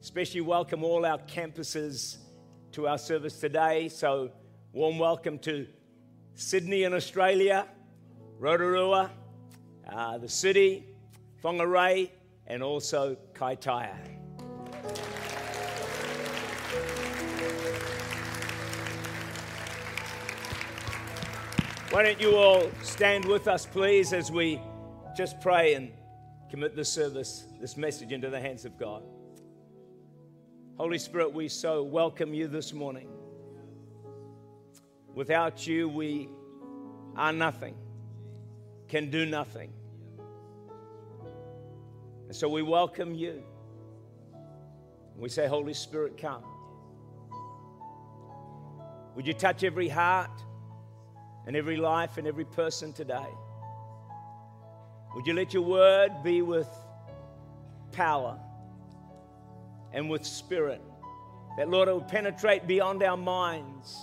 especially welcome all our campuses to our service today. So, warm welcome to Sydney in Australia, Rotorua, uh, the city, Whangarei, and also Kaitaia. Why don't you all stand with us, please, as we just pray and commit this service, this message into the hands of God. Holy Spirit, we so welcome you this morning. Without you, we are nothing, can do nothing. And so we welcome you. We say, Holy Spirit, come. Would you touch every heart? and every life and every person today. Would you let your word be with power and with spirit? That, Lord, it will penetrate beyond our minds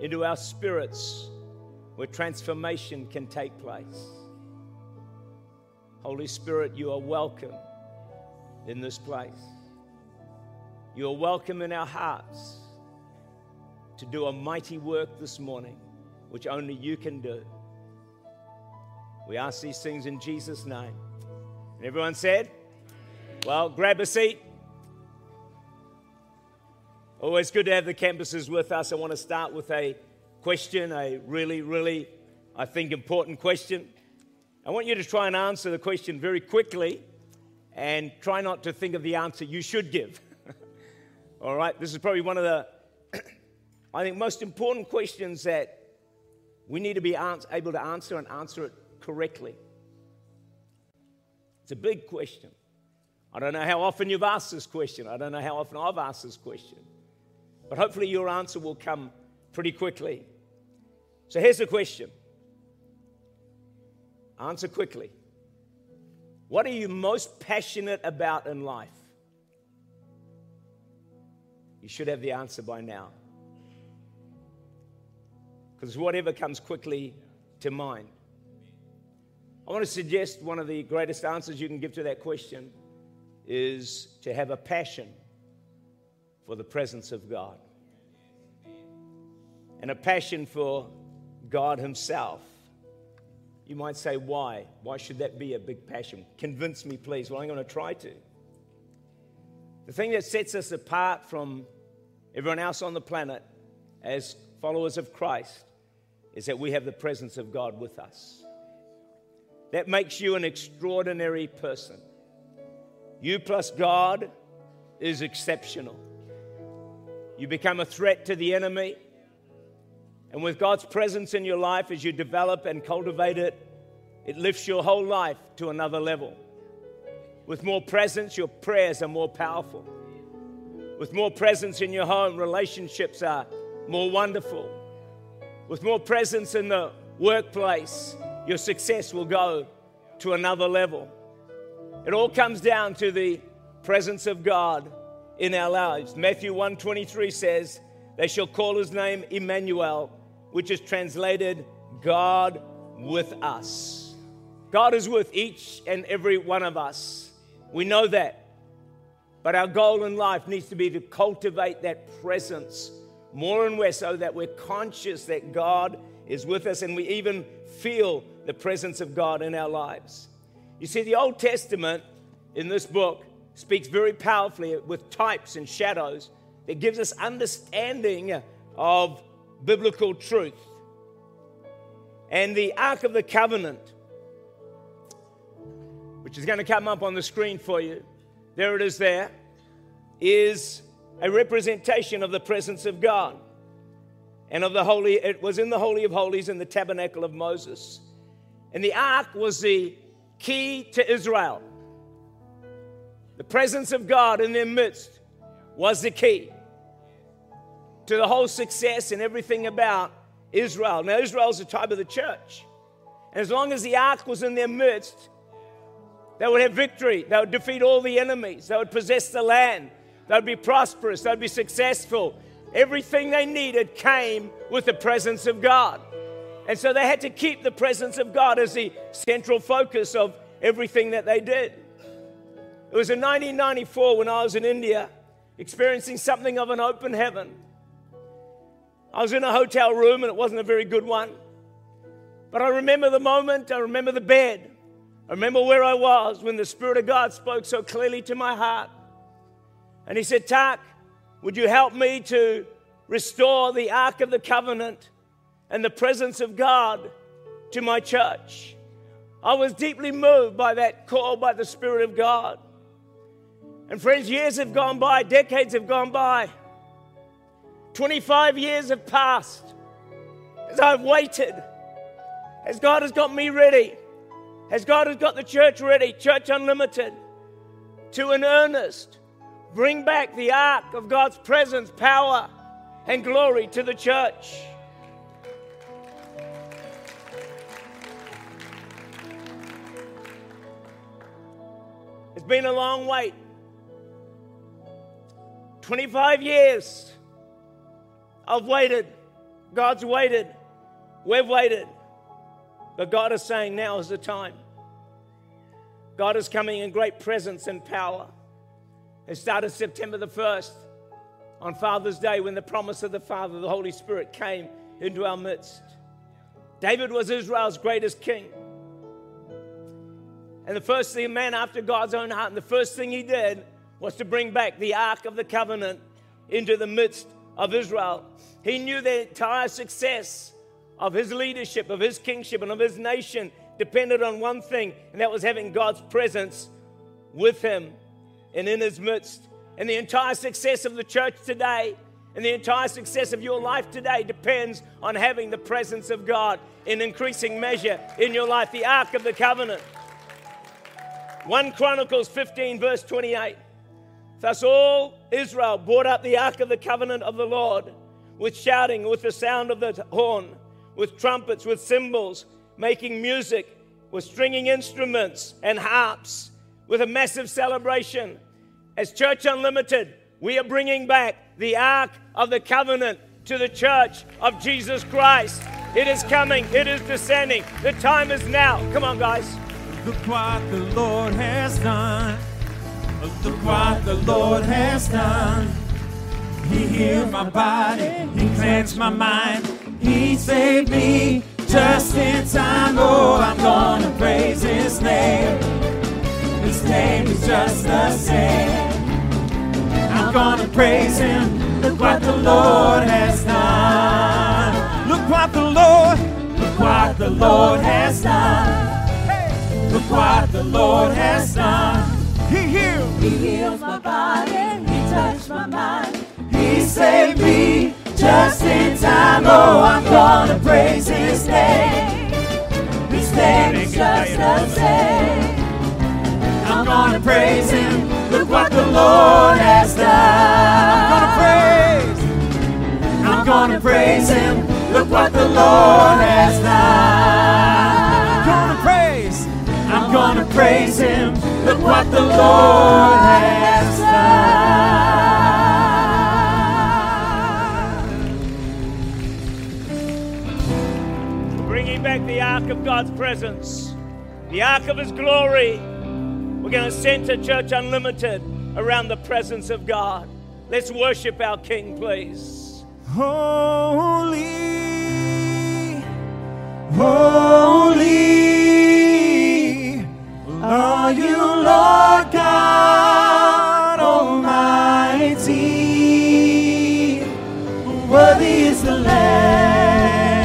into our spirits where transformation can take place. Holy Spirit, you are welcome in this place. You are welcome in our hearts to do a mighty work this morning which only you can do. We ask these things in Jesus' name. And everyone said, Well, grab a seat. Always good to have the campuses with us. I want to start with a question, a really, really, I think, important question. I want you to try and answer the question very quickly and try not to think of the answer you should give. All right, this is probably one of the, I think, most important questions that we need to be able to answer and answer it correctly. It's a big question. I don't know how often you've asked this question. I don't know how often I've asked this question. But hopefully your answer will come pretty quickly. So here's the question Answer quickly. What are you most passionate about in life? You should have the answer by now because whatever comes quickly to mind. I want to suggest one of the greatest answers you can give to that question is to have a passion for the presence of God and a passion for God Himself. You might say, why? Why should that be a big passion? Convince me, please. Well, I'm going to try to. The thing that sets us apart from everyone else on the planet as followers of Christ is that we have the presence of God with us. That makes you an extraordinary person. You plus God is exceptional. You become a threat to the enemy. And with God's presence in your life, as you develop and cultivate it, it lifts your whole life to another level. With more presence, your prayers are more powerful. With more presence in your home, relationships are more wonderful with more presence in the workplace, your success will go to another level. It all comes down to the presence of God in our lives. Matthew 1:23 says, "They shall call his name Emmanuel, which is translated God with us." God is with each and every one of us. We know that. But our goal in life needs to be to cultivate that presence more and more so that we're conscious that God is with us and we even feel the presence of God in our lives. You see, the Old Testament in this book speaks very powerfully with types and shadows that gives us understanding of biblical truth. And the Ark of the Covenant, which is going to come up on the screen for you, there it is there, is a representation of the presence of God. And of the holy it was in the holy of holies in the tabernacle of Moses. And the ark was the key to Israel. The presence of God in their midst was the key to the whole success and everything about Israel now Israel's a type of the church and as long as the ark was in their midst they would have victory they would defeat all the enemies they would possess the land They'd be prosperous. They'd be successful. Everything they needed came with the presence of God. And so they had to keep the presence of God as the central focus of everything that they did. It was in 1994 when I was in India, experiencing something of an open heaven. I was in a hotel room and it wasn't a very good one. But I remember the moment, I remember the bed, I remember where I was when the Spirit of God spoke so clearly to my heart. And He said, Tak, would you help me to restore the Ark of the Covenant and the presence of God to my church? I was deeply moved by that call by the Spirit of God. And friends, years have gone by, decades have gone by. 25 years have passed as I've waited, as God has got me ready, as God has got the church ready, Church Unlimited, to an earnest bring back the ark of God's presence, power, and glory to the church. It's been a long wait. 25 years. I've waited. God's waited. We've waited. But God is saying now is the time. God is coming in great presence and power. It started September the 1st on Father's Day when the promise of the Father, the Holy Spirit, came into our midst. David was Israel's greatest king. And the first thing, man after God's own heart, and the first thing he did was to bring back the Ark of the Covenant into the midst of Israel. He knew the entire success of his leadership, of his kingship, and of his nation depended on one thing, and that was having God's presence with him and in his midst. And the entire success of the church today and the entire success of your life today depends on having the presence of God in increasing measure in your life, the Ark of the Covenant. 1 Chronicles 15, verse 28. Thus all Israel brought up the Ark of the Covenant of the Lord with shouting, with the sound of the horn, with trumpets, with cymbals, making music, with stringing instruments and harps, with a massive celebration. As Church Unlimited, we are bringing back the Ark of the Covenant to the Church of Jesus Christ. It is coming, it is descending. The time is now. Come on, guys. Look what the Lord has done. Look what the Lord has done. He healed my body, He cleansed my mind, He saved me just in time. Oh, I'm gonna praise His name. His name is just the same. I'm gonna praise Him. Look what the Lord has done. Look what the Lord, look what the Lord has done. Look what the Lord has done. He heals my body, He touched my mind. He saved me just in time. Oh, I'm gonna praise His name. His name is just the same. I'm gonna praise Him. Look what the Lord has done. I'm gonna praise. I'm gonna praise Him. Look what the Lord has done. I'm Gonna praise. I'm gonna praise Him. What the Lord has done. bringing back the ark of God's presence, the ark of His glory. We're going to center Church Unlimited around the presence of God. Let's worship our King, please. Holy, holy are you, Lord God Almighty. Worthy is the Lamb,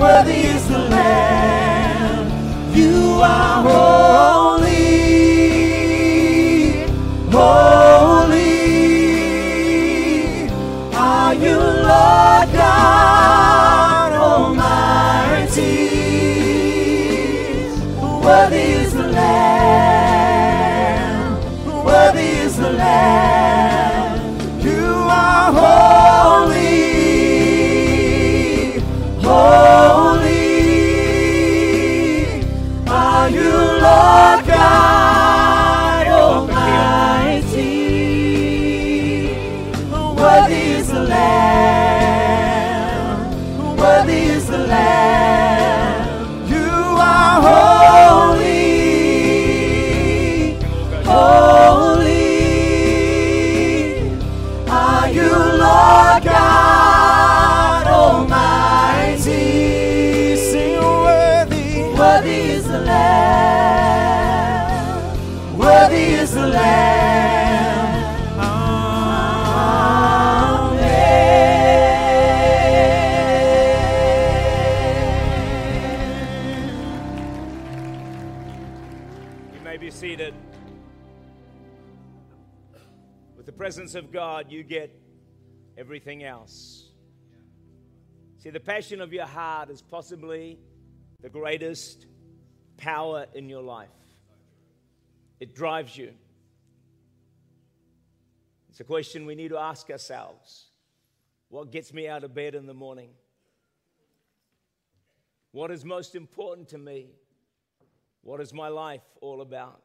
worthy is the Lamb. You are holy, With the presence of God, you get everything else. See, the passion of your heart is possibly the greatest power in your life. It drives you. It's a question we need to ask ourselves. What gets me out of bed in the morning? What is most important to me? What is my life all about?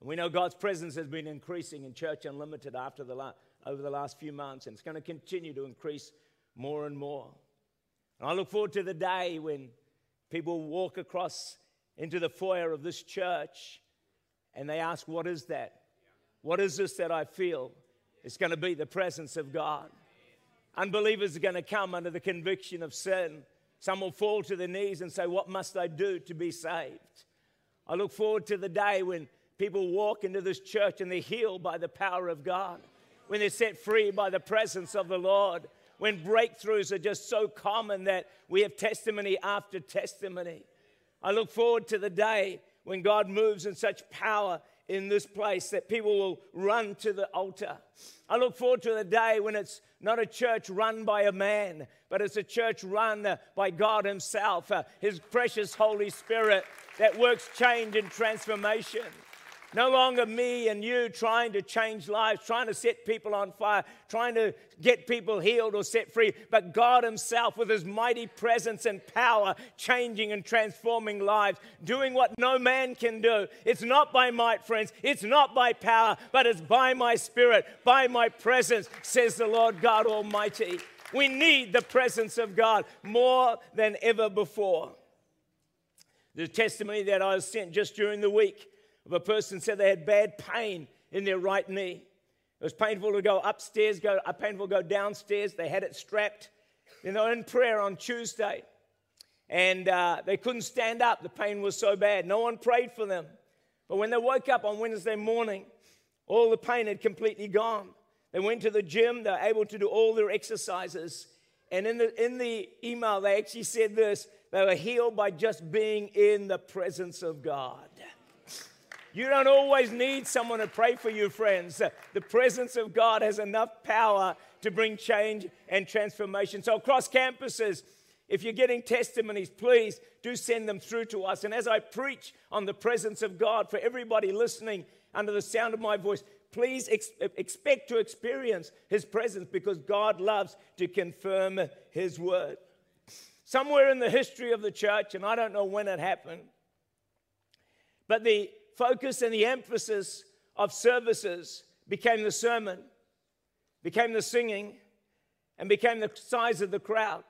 And we know God's presence has been increasing in Church Unlimited after the la- over the last few months, and it's going to continue to increase more and more. And I look forward to the day when people walk across into the foyer of this church and they ask, What is that? What is this that I feel? It's going to be the presence of God. Unbelievers are going to come under the conviction of sin. Some will fall to their knees and say, What must I do to be saved? I look forward to the day when people walk into this church and they're healed by the power of God, when they're set free by the presence of the Lord, when breakthroughs are just so common that we have testimony after testimony. I look forward to the day when God moves in such power in this place that people will run to the altar. I look forward to the day when it's not a church run by a man, but it's a church run by God Himself, uh, His precious Holy Spirit that works change and transformation. No longer me and you trying to change lives, trying to set people on fire, trying to get people healed or set free, but God Himself with His mighty presence and power changing and transforming lives, doing what no man can do. It's not by might, friends, it's not by power, but it's by my Spirit, by my presence, says the Lord God Almighty. We need the presence of God more than ever before. The testimony that I was sent just during the week of a person said they had bad pain in their right knee. It was painful to go upstairs, go uh, painful to go downstairs. They had it strapped. Then they in prayer on Tuesday, and uh, they couldn't stand up. The pain was so bad. No one prayed for them. But when they woke up on Wednesday morning, all the pain had completely gone. They went to the gym. They were able to do all their exercises. And in the, in the email, they actually said this they were healed by just being in the presence of God. You don't always need someone to pray for you, friends. The presence of God has enough power to bring change and transformation. So, across campuses, if you're getting testimonies, please do send them through to us. And as I preach on the presence of God for everybody listening under the sound of my voice, please ex- expect to experience His presence because God loves to confirm His word. Somewhere in the history of the church, and I don't know when it happened, but the focus and the emphasis of services became the sermon, became the singing, and became the size of the crowd.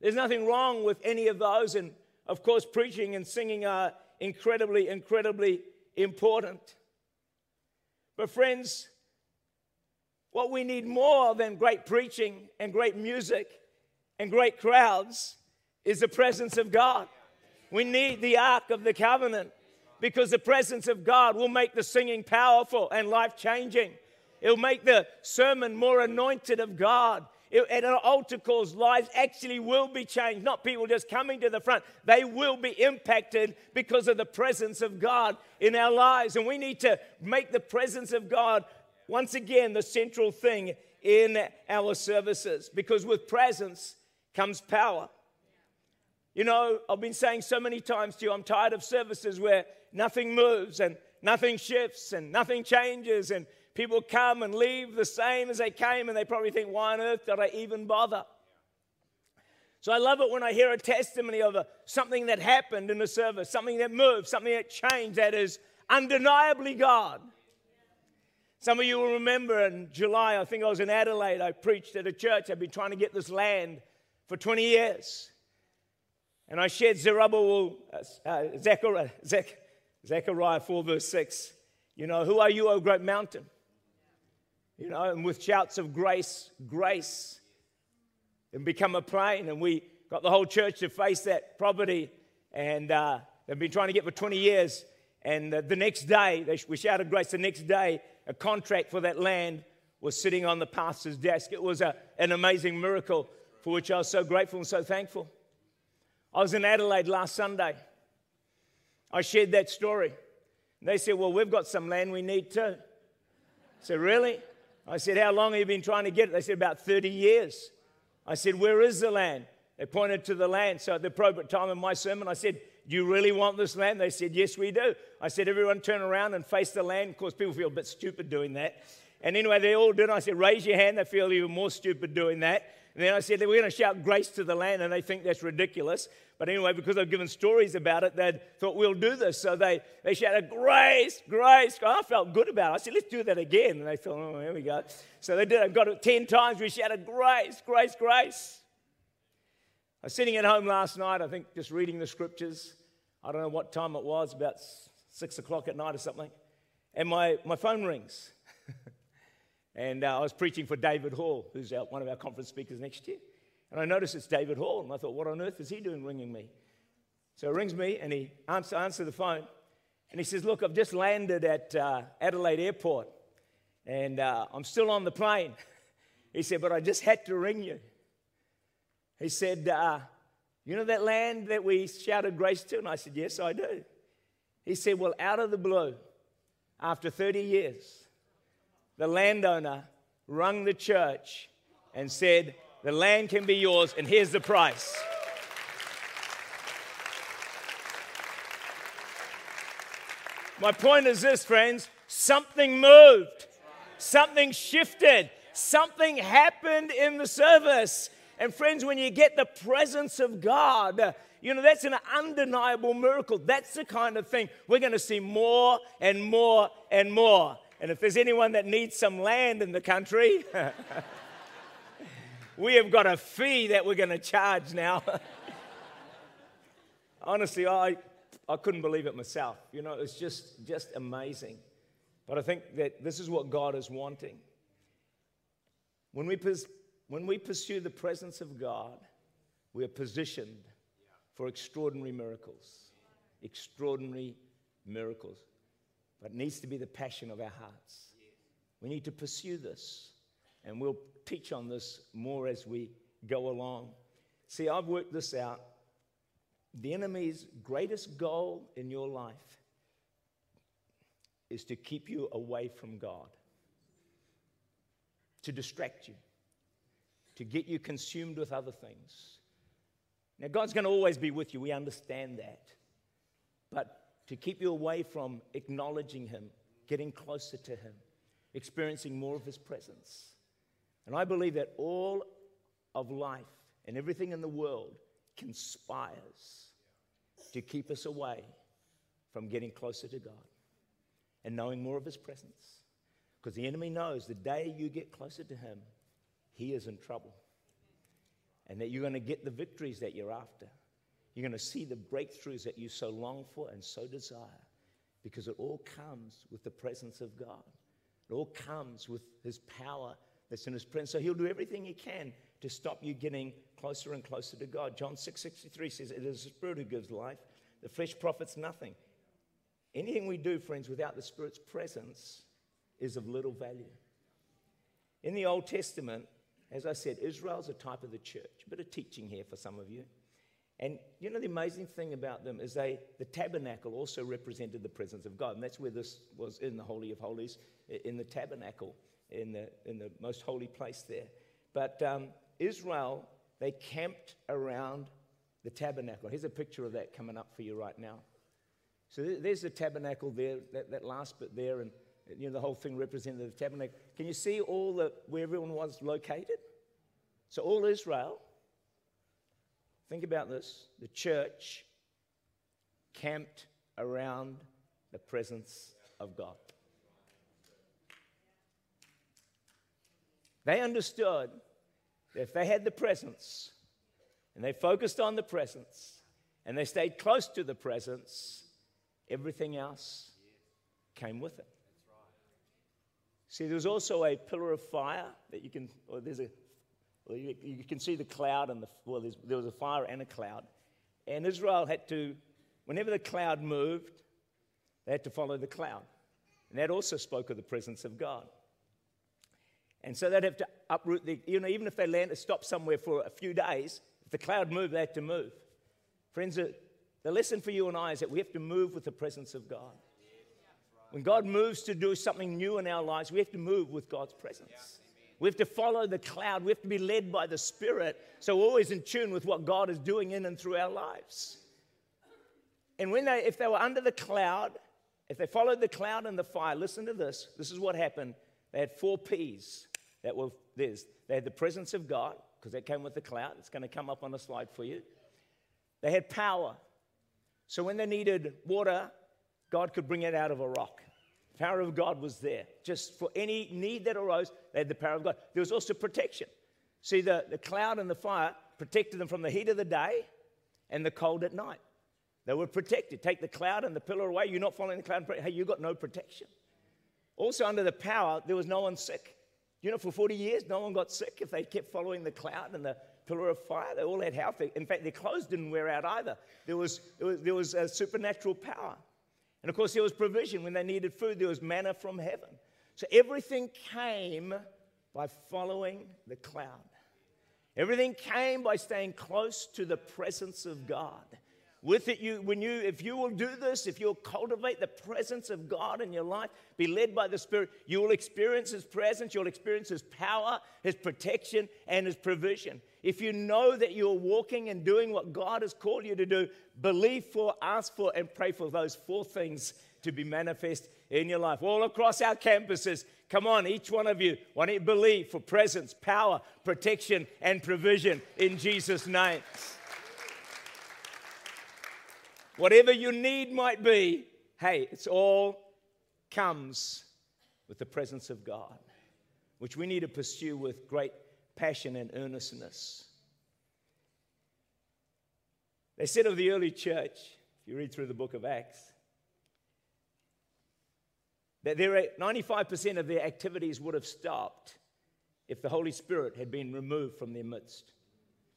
There's nothing wrong with any of those, and of course, preaching and singing are incredibly, incredibly important. But, friends, what we need more than great preaching and great music and great crowds is the presence of God. We need the Ark of the Covenant because the presence of God will make the singing powerful and life changing. It'll make the sermon more anointed of God. It, and our altar calls lives actually will be changed, not people just coming to the front. They will be impacted because of the presence of God in our lives. And we need to make the presence of God once again the central thing in our services because with presence comes power. You know, I've been saying so many times to you, I'm tired of services where nothing moves and nothing shifts and nothing changes and people come and leave the same as they came and they probably think, why on earth did I even bother? So I love it when I hear a testimony of a, something that happened in the service, something that moved, something that changed that is undeniably God. Some of you will remember in July, I think I was in Adelaide, I preached at a church. I'd been trying to get this land for 20 years. And I shared Zerubbabel, uh, uh Zechariah, Zech, Zechariah 4, verse 6. You know, who are you, O great mountain? You know, and with shouts of grace, grace, and become a plain. And we got the whole church to face that property. And uh, they've been trying to get for 20 years. And the next day, they, we shouted grace. The next day, a contract for that land was sitting on the pastor's desk. It was a, an amazing miracle for which I was so grateful and so thankful. I was in Adelaide last Sunday. I shared that story. They said, Well, we've got some land we need too. I said, Really? I said, How long have you been trying to get it? They said, About 30 years. I said, Where is the land? They pointed to the land. So at the appropriate time in my sermon, I said, Do you really want this land? They said, Yes, we do. I said, Everyone turn around and face the land. Of course, people feel a bit stupid doing that. And anyway, they all did. I said, Raise your hand. They feel even more stupid doing that. And then I said, We're going to shout grace to the land. And they think that's ridiculous. But anyway, because I've given stories about it, they thought we'll do this. So they, they shouted, Grace, grace. Oh, I felt good about it. I said, Let's do that again. And they thought, Oh, here we go. So they did. I got it 10 times. We shouted, Grace, grace, grace. I was sitting at home last night, I think just reading the scriptures. I don't know what time it was, about six o'clock at night or something. And my, my phone rings. And uh, I was preaching for David Hall, who's our, one of our conference speakers next year. And I noticed it's David Hall, and I thought, what on earth is he doing ringing me? So he rings me, and he answers answer the phone. And he says, Look, I've just landed at uh, Adelaide Airport, and uh, I'm still on the plane. He said, But I just had to ring you. He said, uh, You know that land that we shouted grace to? And I said, Yes, I do. He said, Well, out of the blue, after 30 years, the landowner rung the church and said, The land can be yours, and here's the price. My point is this, friends something moved, something shifted, something happened in the service. And friends, when you get the presence of God, you know, that's an undeniable miracle. That's the kind of thing we're going to see more and more and more. And if there's anyone that needs some land in the country, we have got a fee that we're going to charge now. Honestly, I, I couldn't believe it myself. You know, it's just, just amazing. But I think that this is what God is wanting. When we when we pursue the presence of God, we are positioned for extraordinary miracles. Extraordinary miracles. But it needs to be the passion of our hearts. We need to pursue this. And we'll teach on this more as we go along. See, I've worked this out. The enemy's greatest goal in your life is to keep you away from God, to distract you to get you consumed with other things. Now, God's going to always be with you. We understand that. But to keep you away from acknowledging Him, getting closer to Him, experiencing more of His presence. And I believe that all of life and everything in the world conspires to keep us away from getting closer to God and knowing more of His presence. Because the enemy knows the day you get closer to Him, he is in trouble. And that you're going to get the victories that you're after. You're going to see the breakthroughs that you so long for and so desire because it all comes with the presence of God. It all comes with His power that's in His presence. So He'll do everything He can to stop you getting closer and closer to God. John 6 63 says, It is the Spirit who gives life, the flesh profits nothing. Anything we do, friends, without the Spirit's presence is of little value. In the Old Testament, as I said, Israel's a type of the church. A bit of teaching here for some of you. And you know, the amazing thing about them is they, the tabernacle also represented the presence of God. And that's where this was in the Holy of Holies, in the tabernacle, in the, in the most holy place there. But um, Israel, they camped around the tabernacle. Here's a picture of that coming up for you right now. So there's the tabernacle there, that, that last bit there, and you know, the whole thing represented the tabernacle. Can you see all the, where everyone was located? So all Israel, think about this, the church camped around the presence of God. They understood that if they had the presence and they focused on the presence and they stayed close to the presence, everything else came with it. See, there's also a pillar of fire that you can, or there's a, well, you, you, can see the cloud and the, well, there was a fire and a cloud. And Israel had to, whenever the cloud moved, they had to follow the cloud. And that also spoke of the presence of God. And so they'd have to uproot the, you know, even if they landed, stop somewhere for a few days, if the cloud moved, they had to move. Friends, the lesson for you and I is that we have to move with the presence of God. When God moves to do something new in our lives, we have to move with God's presence. We have to follow the cloud. We have to be led by the Spirit. So always in tune with what God is doing in and through our lives. And when they, if they were under the cloud, if they followed the cloud and the fire, listen to this. This is what happened. They had four P's that were this. They had the presence of God, because that came with the cloud. It's going to come up on the slide for you. They had power. So when they needed water, God could bring it out of a rock. Power of God was there. Just for any need that arose, they had the power of God. There was also protection. See, the, the cloud and the fire protected them from the heat of the day and the cold at night. They were protected. Take the cloud and the pillar away, you're not following the cloud. Hey, you got no protection. Also, under the power, there was no one sick. You know, for 40 years, no one got sick if they kept following the cloud and the pillar of fire. They all had health. In fact, their clothes didn't wear out either. There was, was, there was a supernatural power. And of course, there was provision. When they needed food, there was manna from heaven. So everything came by following the cloud. Everything came by staying close to the presence of God. With it, you, when you, if you will do this, if you'll cultivate the presence of God in your life, be led by the Spirit, you will experience His presence, you'll experience His power, His protection, and His provision. If you know that you're walking and doing what God has called you to do, believe for, ask for, and pray for those four things to be manifest in your life. All across our campuses, come on, each one of you, why don't you believe for presence, power, protection, and provision in Jesus' name? Whatever your need might be, hey, it's all comes with the presence of God, which we need to pursue with great passion and earnestness. They said of the early church, if you read through the book of Acts, that there 95% of their activities would have stopped if the Holy Spirit had been removed from their midst.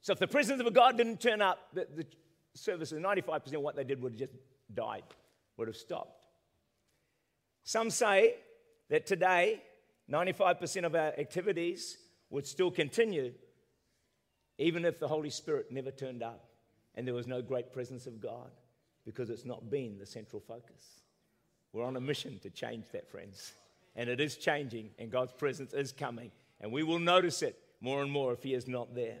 So if the presence of God didn't turn up, the, the services, 95% of what they did would have just died, would have stopped. Some say that today, 95% of our activities would still continue even if the Holy Spirit never turned up and there was no great presence of God because it's not been the central focus. We're on a mission to change that, friends. And it is changing, and God's presence is coming. And we will notice it more and more if He is not there.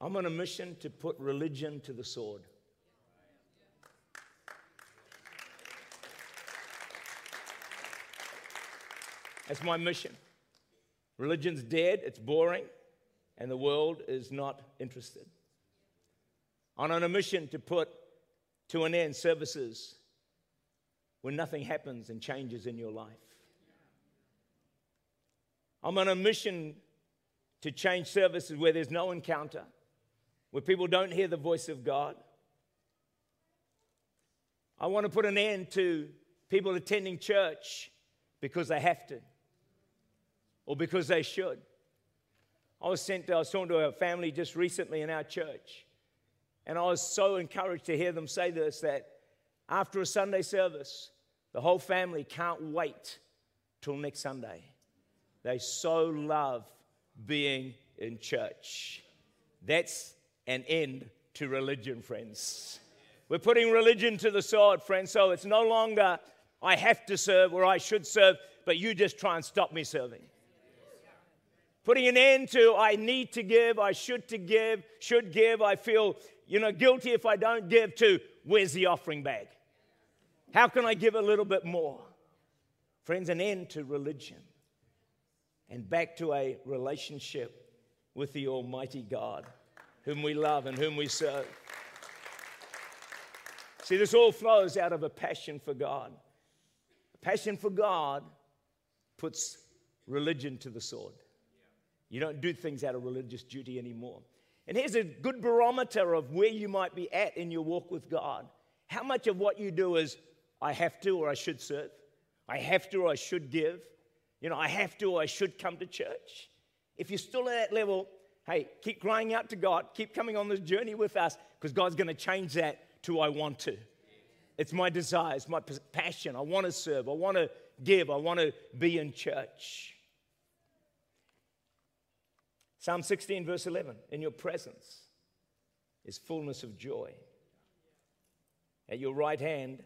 I'm on a mission to put religion to the sword. That's my mission. Religion's dead, it's boring, and the world is not interested. I'm on a mission to put to an end services when nothing happens and changes in your life. I'm on a mission to change services where there's no encounter where people don't hear the voice of God. I want to put an end to people attending church because they have to or because they should. I was sent to, I was talking to a family just recently in our church, and I was so encouraged to hear them say this that after a Sunday service, the whole family can't wait till next Sunday. They so love being in church. That's an end to religion, friends. We're putting religion to the sword, friends, so it's no longer I have to serve or I should serve, but you just try and stop me serving. Putting an end to I need to give, I should to give, should give, I feel, you know, guilty if I don't give to where's the offering bag? How can I give a little bit more? Friends, an end to religion and back to a relationship with the Almighty God whom we love and whom we serve. See, this all flows out of a passion for God. A passion for God puts religion to the sword. You don't do things out of religious duty anymore. And here's a good barometer of where you might be at in your walk with God. How much of what you do is, I have to or I should serve? I have to or I should give? You know, I have to or I should come to church? If you're still at that level, hey, keep crying out to God, keep coming on this journey with us, because God's going to change that to I want to. It's my desire, it's my passion. I want to serve, I want to give, I want to be in church. Psalm 16, verse 11 In your presence is fullness of joy. At your right hand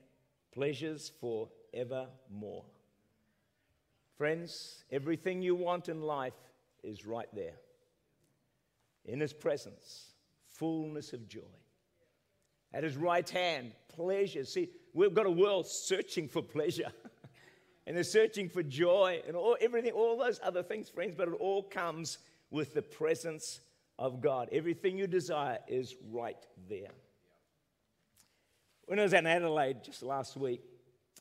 pleasures forevermore. Friends, everything you want in life is right there. In His presence, fullness of joy. At His right hand, pleasure. See, we've got a world searching for pleasure. and they're searching for joy and all, everything, all those other things, friends, but it all comes with the presence of God. Everything you desire is right there. When I was in Adelaide just last week,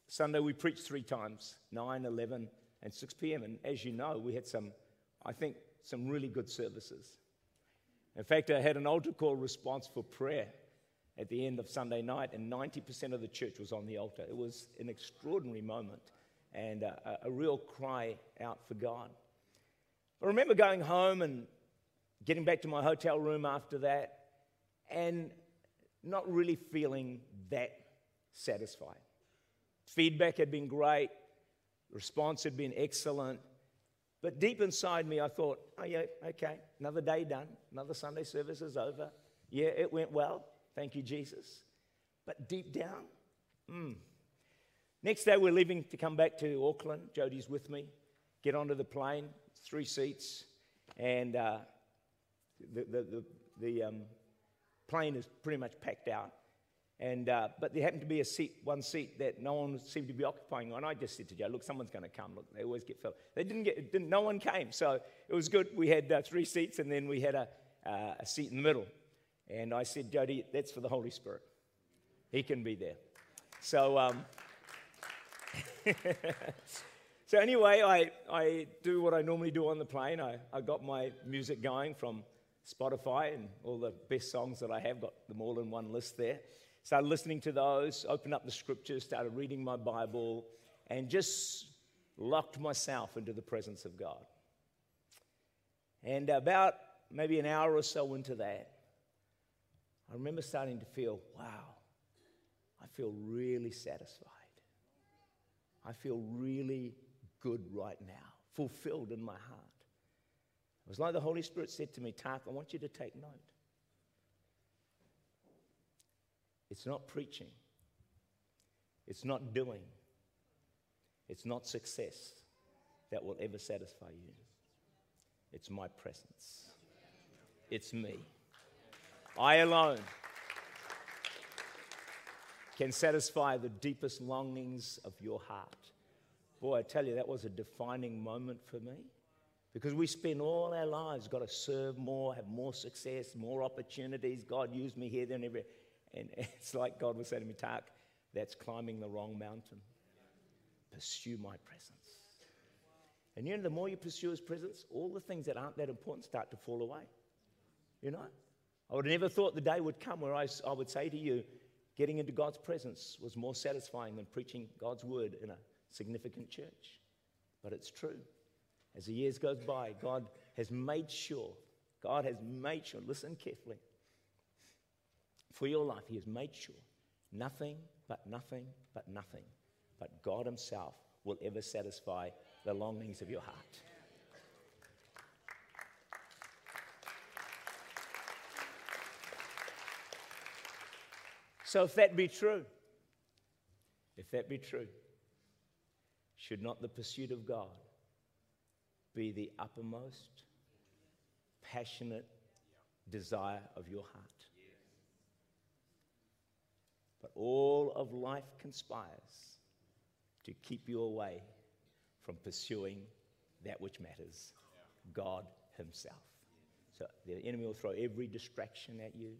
Sunday we preached three times 9, 11, and 6 p.m. And as you know, we had some, I think, some really good services. In fact, I had an altar call response for prayer at the end of Sunday night, and 90% of the church was on the altar. It was an extraordinary moment and a, a real cry out for God. I remember going home and getting back to my hotel room after that and not really feeling that satisfied. Feedback had been great, response had been excellent, but deep inside me, I thought, oh, yeah, okay, another day done, another Sunday service is over. Yeah, it went well. Thank you, Jesus. But deep down, hmm. Next day, we're leaving to come back to Auckland. Jody's with me. Get onto the plane, three seats, and uh, the, the, the, the um, plane is pretty much packed out. And, uh, but there happened to be a seat, one seat that no one seemed to be occupying. And I just said to Joe, look, someone's going to come. Look, they always get filled. They didn't get, didn't, no one came. So it was good. We had uh, three seats and then we had a, uh, a seat in the middle. And I said, Jody, that's for the Holy Spirit. He can be there. So, um, so anyway, I, I do what I normally do on the plane. I, I got my music going from Spotify and all the best songs that I have, got them all in one list there. Started listening to those, opened up the scriptures, started reading my Bible, and just locked myself into the presence of God. And about maybe an hour or so into that, I remember starting to feel, wow, I feel really satisfied. I feel really good right now, fulfilled in my heart. It was like the Holy Spirit said to me, Tak, I want you to take note. It's not preaching, it's not doing, it's not success that will ever satisfy you. It's my presence, it's me. I alone can satisfy the deepest longings of your heart. Boy, I tell you, that was a defining moment for me because we spend all our lives got to serve more, have more success, more opportunities. God used me here, then every. And it's like God was saying to me, Tak, that's climbing the wrong mountain. Pursue my presence. And you know, the more you pursue his presence, all the things that aren't that important start to fall away. You know? I would have never thought the day would come where I, I would say to you, getting into God's presence was more satisfying than preaching God's word in a significant church. But it's true. As the years goes by, God has made sure, God has made sure, listen carefully, for your life, He has made sure nothing but nothing but nothing but God Himself will ever satisfy the longings of your heart. So, if that be true, if that be true, should not the pursuit of God be the uppermost, passionate desire of your heart? But all of life conspires to keep you away from pursuing that which matters God Himself. So the enemy will throw every distraction at you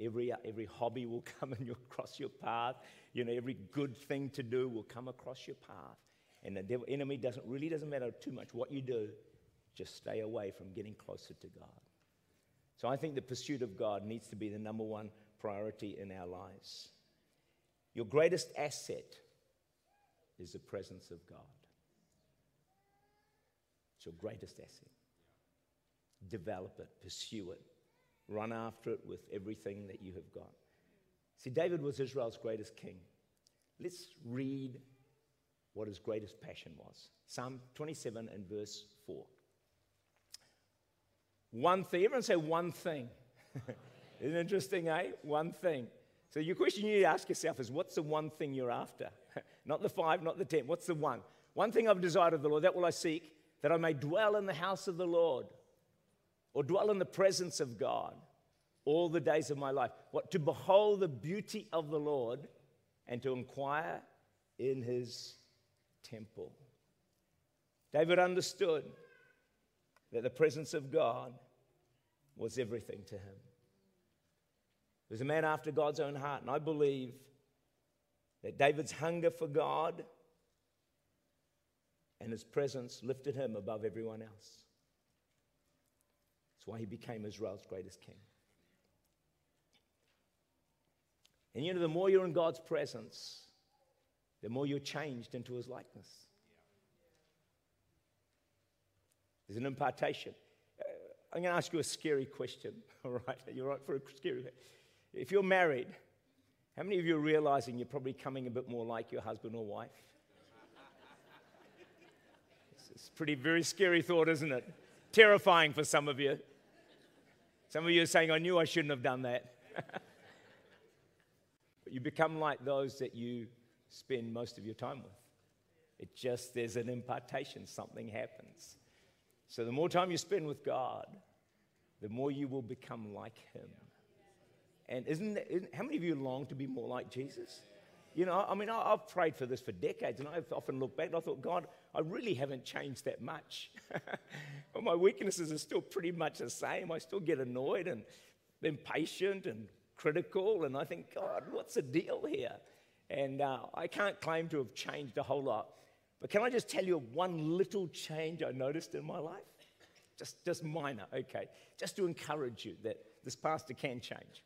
Every, uh, every hobby will come and you'll cross your path. You know, every good thing to do will come across your path. And the devil, enemy doesn't really doesn't matter too much what you do. Just stay away from getting closer to God. So I think the pursuit of God needs to be the number one priority in our lives. Your greatest asset is the presence of God. It's your greatest asset. Develop it, pursue it, Run after it with everything that you have got. See, David was Israel's greatest king. Let's read what his greatest passion was. Psalm 27 and verse 4. One thing, everyone say one thing. Isn't interesting, eh? One thing. So, your question you need to ask yourself is what's the one thing you're after? Not the five, not the ten. What's the one? One thing I've desired of the Lord, that will I seek, that I may dwell in the house of the Lord or dwell in the presence of God all the days of my life. What? To behold the beauty of the Lord and to inquire in his temple. David understood that the presence of God was everything to him. Was a man after God's own heart, and I believe that David's hunger for God and his presence lifted him above everyone else. That's why he became Israel's greatest king. And you know, the more you're in God's presence, the more you're changed into his likeness. There's an impartation. Uh, I'm going to ask you a scary question. All right, you're right for a scary. If you're married, how many of you are realizing you're probably coming a bit more like your husband or wife? It's a pretty very scary thought, isn't it? Terrifying for some of you. Some of you are saying, I knew I shouldn't have done that. but you become like those that you spend most of your time with. It just, there's an impartation, something happens. So the more time you spend with God, the more you will become like Him. And isn't, isn't how many of you long to be more like Jesus? You know, I mean, I, have prayed for this for decades, and I've often looked back and I thought, God, I really haven't changed that much. but my weaknesses are still pretty much the same. I still get annoyed and impatient and critical, and I think, God, what's the deal here? And uh, I can't claim to have changed a whole lot. But can I just tell you one little change I noticed in my life? Just, just minor, okay. Just to encourage you that this pastor can change.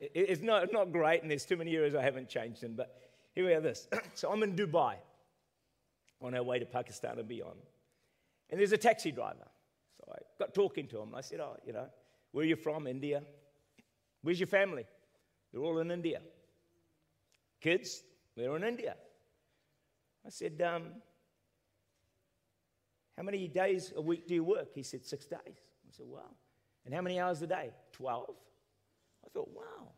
It, it's not, not great, and there's too many areas I haven't changed in, but here we have this. so I'm in Dubai on our way to Pakistan and beyond. And there's a taxi driver. So I got talking to him. I said, Oh, you know, where are you from? India. Where's your family? They're all in India. Kids, they're in India. I said, um, How many days a week do you work? He said, Six days. I said, Wow. And how many hours a day? 12. I thought, Wow,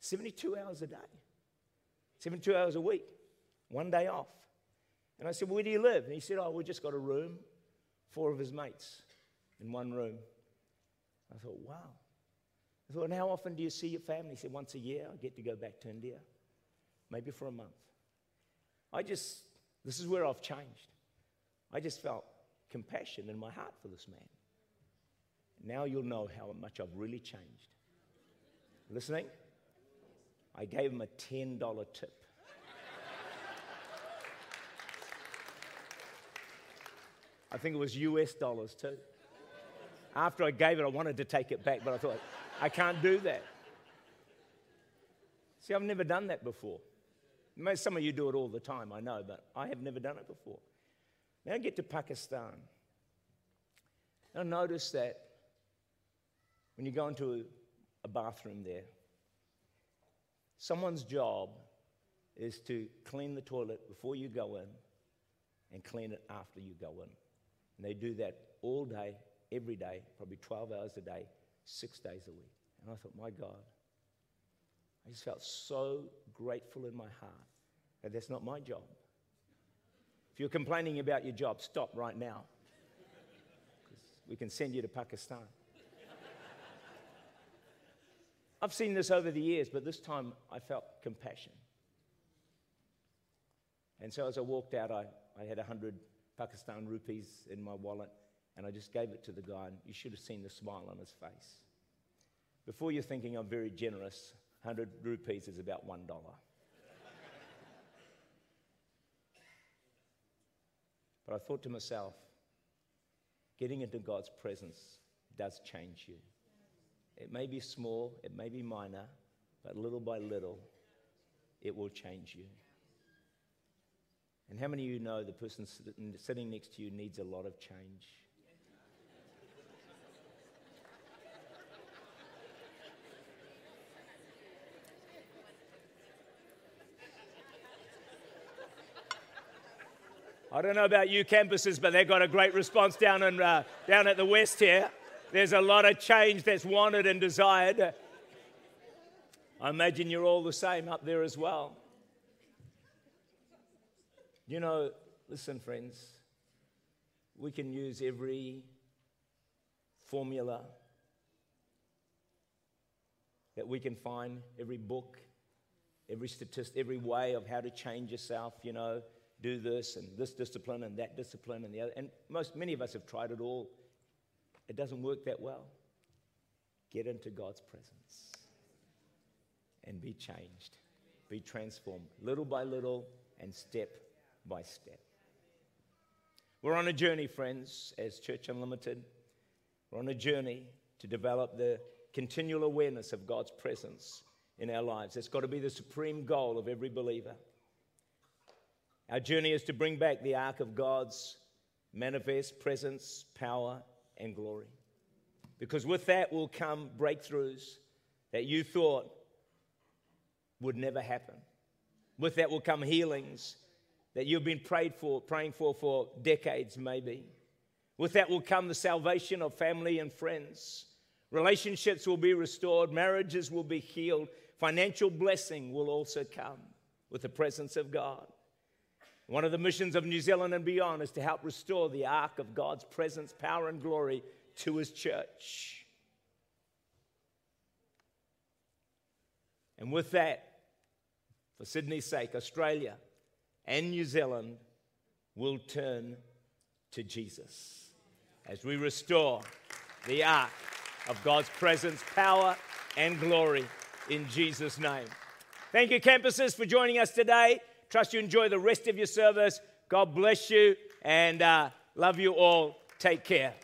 72 hours a day, 72 hours a week, one day off. And I said, well, Where do you live? And he said, Oh, we just got a room, four of his mates in one room. I thought, Wow. I thought, and how often do you see your family? He said, Once a year, I get to go back to India, maybe for a month. I just this is where I've changed. I just felt compassion in my heart for this man. Now you'll know how much I've really changed. Listening? I gave him a $10 tip. I think it was US dollars too. After I gave it, I wanted to take it back, but I thought, I can't do that. See, I've never done that before. Some of you do it all the time, I know, but I have never done it before. Now I get to Pakistan. I notice that when you go into a bathroom there, someone's job is to clean the toilet before you go in and clean it after you go in. And they do that all day, every day, probably 12 hours a day, six days a week. And I thought, my God, I just felt so grateful in my heart that that's not my job. If you're complaining about your job, stop right now. We can send you to Pakistan. I've seen this over the years, but this time I felt compassion. And so as I walked out, I, I had 100 Pakistan rupees in my wallet, and I just gave it to the guy, and you should have seen the smile on his face. Before you're thinking I'm very generous, 100 rupees is about $1. but I thought to myself, getting into God's presence does change you. It may be small, it may be minor, but little by little, it will change you. And how many of you know the person sitting next to you needs a lot of change? I don't know about you campuses, but they've got a great response down, in, uh, down at the west here. There's a lot of change that's wanted and desired. I imagine you're all the same up there as well. You know, listen, friends, we can use every formula that we can find, every book, every statistic, every way of how to change yourself, you know, do this and this discipline and that discipline and the other. And most, many of us have tried it all. It doesn't work that well. Get into God's presence and be changed, be transformed, little by little and step by step. We're on a journey, friends, as Church Unlimited. We're on a journey to develop the continual awareness of God's presence in our lives. It's got to be the supreme goal of every believer. Our journey is to bring back the ark of God's manifest presence, power, and glory. Because with that will come breakthroughs that you thought would never happen. With that will come healings that you've been prayed for, praying for for decades, maybe. With that will come the salvation of family and friends. Relationships will be restored, marriages will be healed, financial blessing will also come with the presence of God. One of the missions of New Zealand and beyond is to help restore the ark of God's presence, power, and glory to his church. And with that, for Sydney's sake, Australia and New Zealand will turn to Jesus as we restore the ark of God's presence, power, and glory in Jesus' name. Thank you, campuses, for joining us today. Trust you enjoy the rest of your service. God bless you and uh, love you all. Take care.